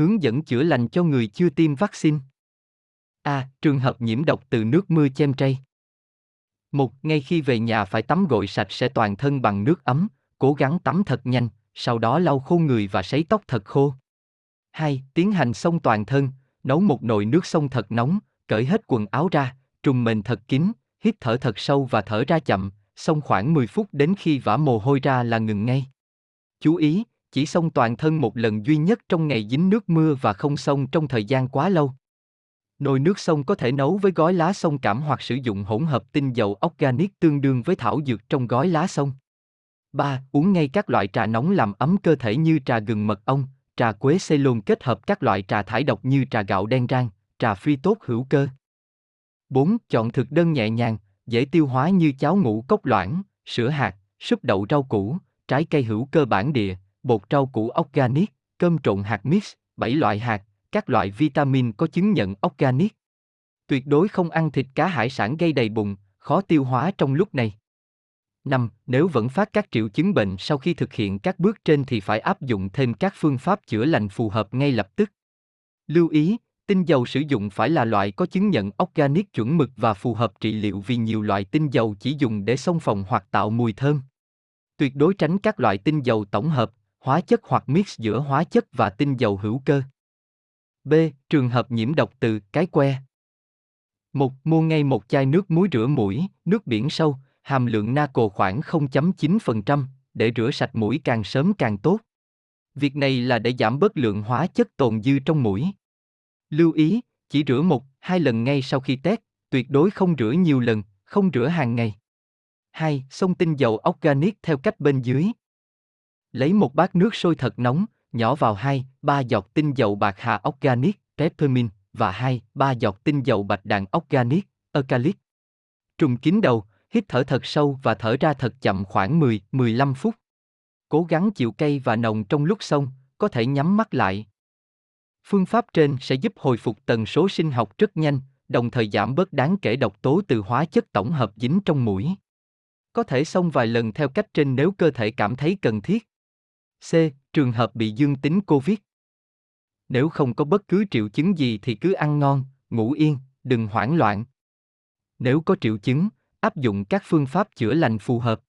hướng dẫn chữa lành cho người chưa tiêm vaccine. A. Trường hợp nhiễm độc từ nước mưa chem tray. Một, ngay khi về nhà phải tắm gội sạch sẽ toàn thân bằng nước ấm, cố gắng tắm thật nhanh, sau đó lau khô người và sấy tóc thật khô. 2. Tiến hành xông toàn thân, nấu một nồi nước xông thật nóng, cởi hết quần áo ra, trùng mền thật kín, hít thở thật sâu và thở ra chậm, xông khoảng 10 phút đến khi vã mồ hôi ra là ngừng ngay. Chú ý, chỉ xông toàn thân một lần duy nhất trong ngày dính nước mưa và không xông trong thời gian quá lâu. Nồi nước sông có thể nấu với gói lá sông cảm hoặc sử dụng hỗn hợp tinh dầu organic tương đương với thảo dược trong gói lá sông. 3. Uống ngay các loại trà nóng làm ấm cơ thể như trà gừng mật ong, trà quế Ceylon kết hợp các loại trà thải độc như trà gạo đen rang, trà phi tốt hữu cơ. 4. Chọn thực đơn nhẹ nhàng, dễ tiêu hóa như cháo ngũ cốc loãng, sữa hạt, súp đậu rau củ, trái cây hữu cơ bản địa, bột rau củ organic, cơm trộn hạt mix, 7 loại hạt, các loại vitamin có chứng nhận organic. Tuyệt đối không ăn thịt cá hải sản gây đầy bụng, khó tiêu hóa trong lúc này. 5. Nếu vẫn phát các triệu chứng bệnh sau khi thực hiện các bước trên thì phải áp dụng thêm các phương pháp chữa lành phù hợp ngay lập tức. Lưu ý, tinh dầu sử dụng phải là loại có chứng nhận organic chuẩn mực và phù hợp trị liệu vì nhiều loại tinh dầu chỉ dùng để xông phòng hoặc tạo mùi thơm. Tuyệt đối tránh các loại tinh dầu tổng hợp, hóa chất hoặc mix giữa hóa chất và tinh dầu hữu cơ. B. Trường hợp nhiễm độc từ cái que. Một Mua ngay một chai nước muối rửa mũi, nước biển sâu, hàm lượng naco khoảng 0.9%, để rửa sạch mũi càng sớm càng tốt. Việc này là để giảm bớt lượng hóa chất tồn dư trong mũi. Lưu ý, chỉ rửa một, hai lần ngay sau khi test, tuyệt đối không rửa nhiều lần, không rửa hàng ngày. 2. Xông tinh dầu organic theo cách bên dưới. Lấy một bát nước sôi thật nóng, nhỏ vào 2, 3 giọt tinh dầu bạc hà organic, peppermint, và 2, 3 giọt tinh dầu bạch đàn organic, eucalypt. Trùng kín đầu, hít thở thật sâu và thở ra thật chậm khoảng 10-15 phút. Cố gắng chịu cay và nồng trong lúc xong, có thể nhắm mắt lại. Phương pháp trên sẽ giúp hồi phục tần số sinh học rất nhanh, đồng thời giảm bớt đáng kể độc tố từ hóa chất tổng hợp dính trong mũi. Có thể xông vài lần theo cách trên nếu cơ thể cảm thấy cần thiết. C. Trường hợp bị dương tính COVID. Nếu không có bất cứ triệu chứng gì thì cứ ăn ngon, ngủ yên, đừng hoảng loạn. Nếu có triệu chứng, áp dụng các phương pháp chữa lành phù hợp.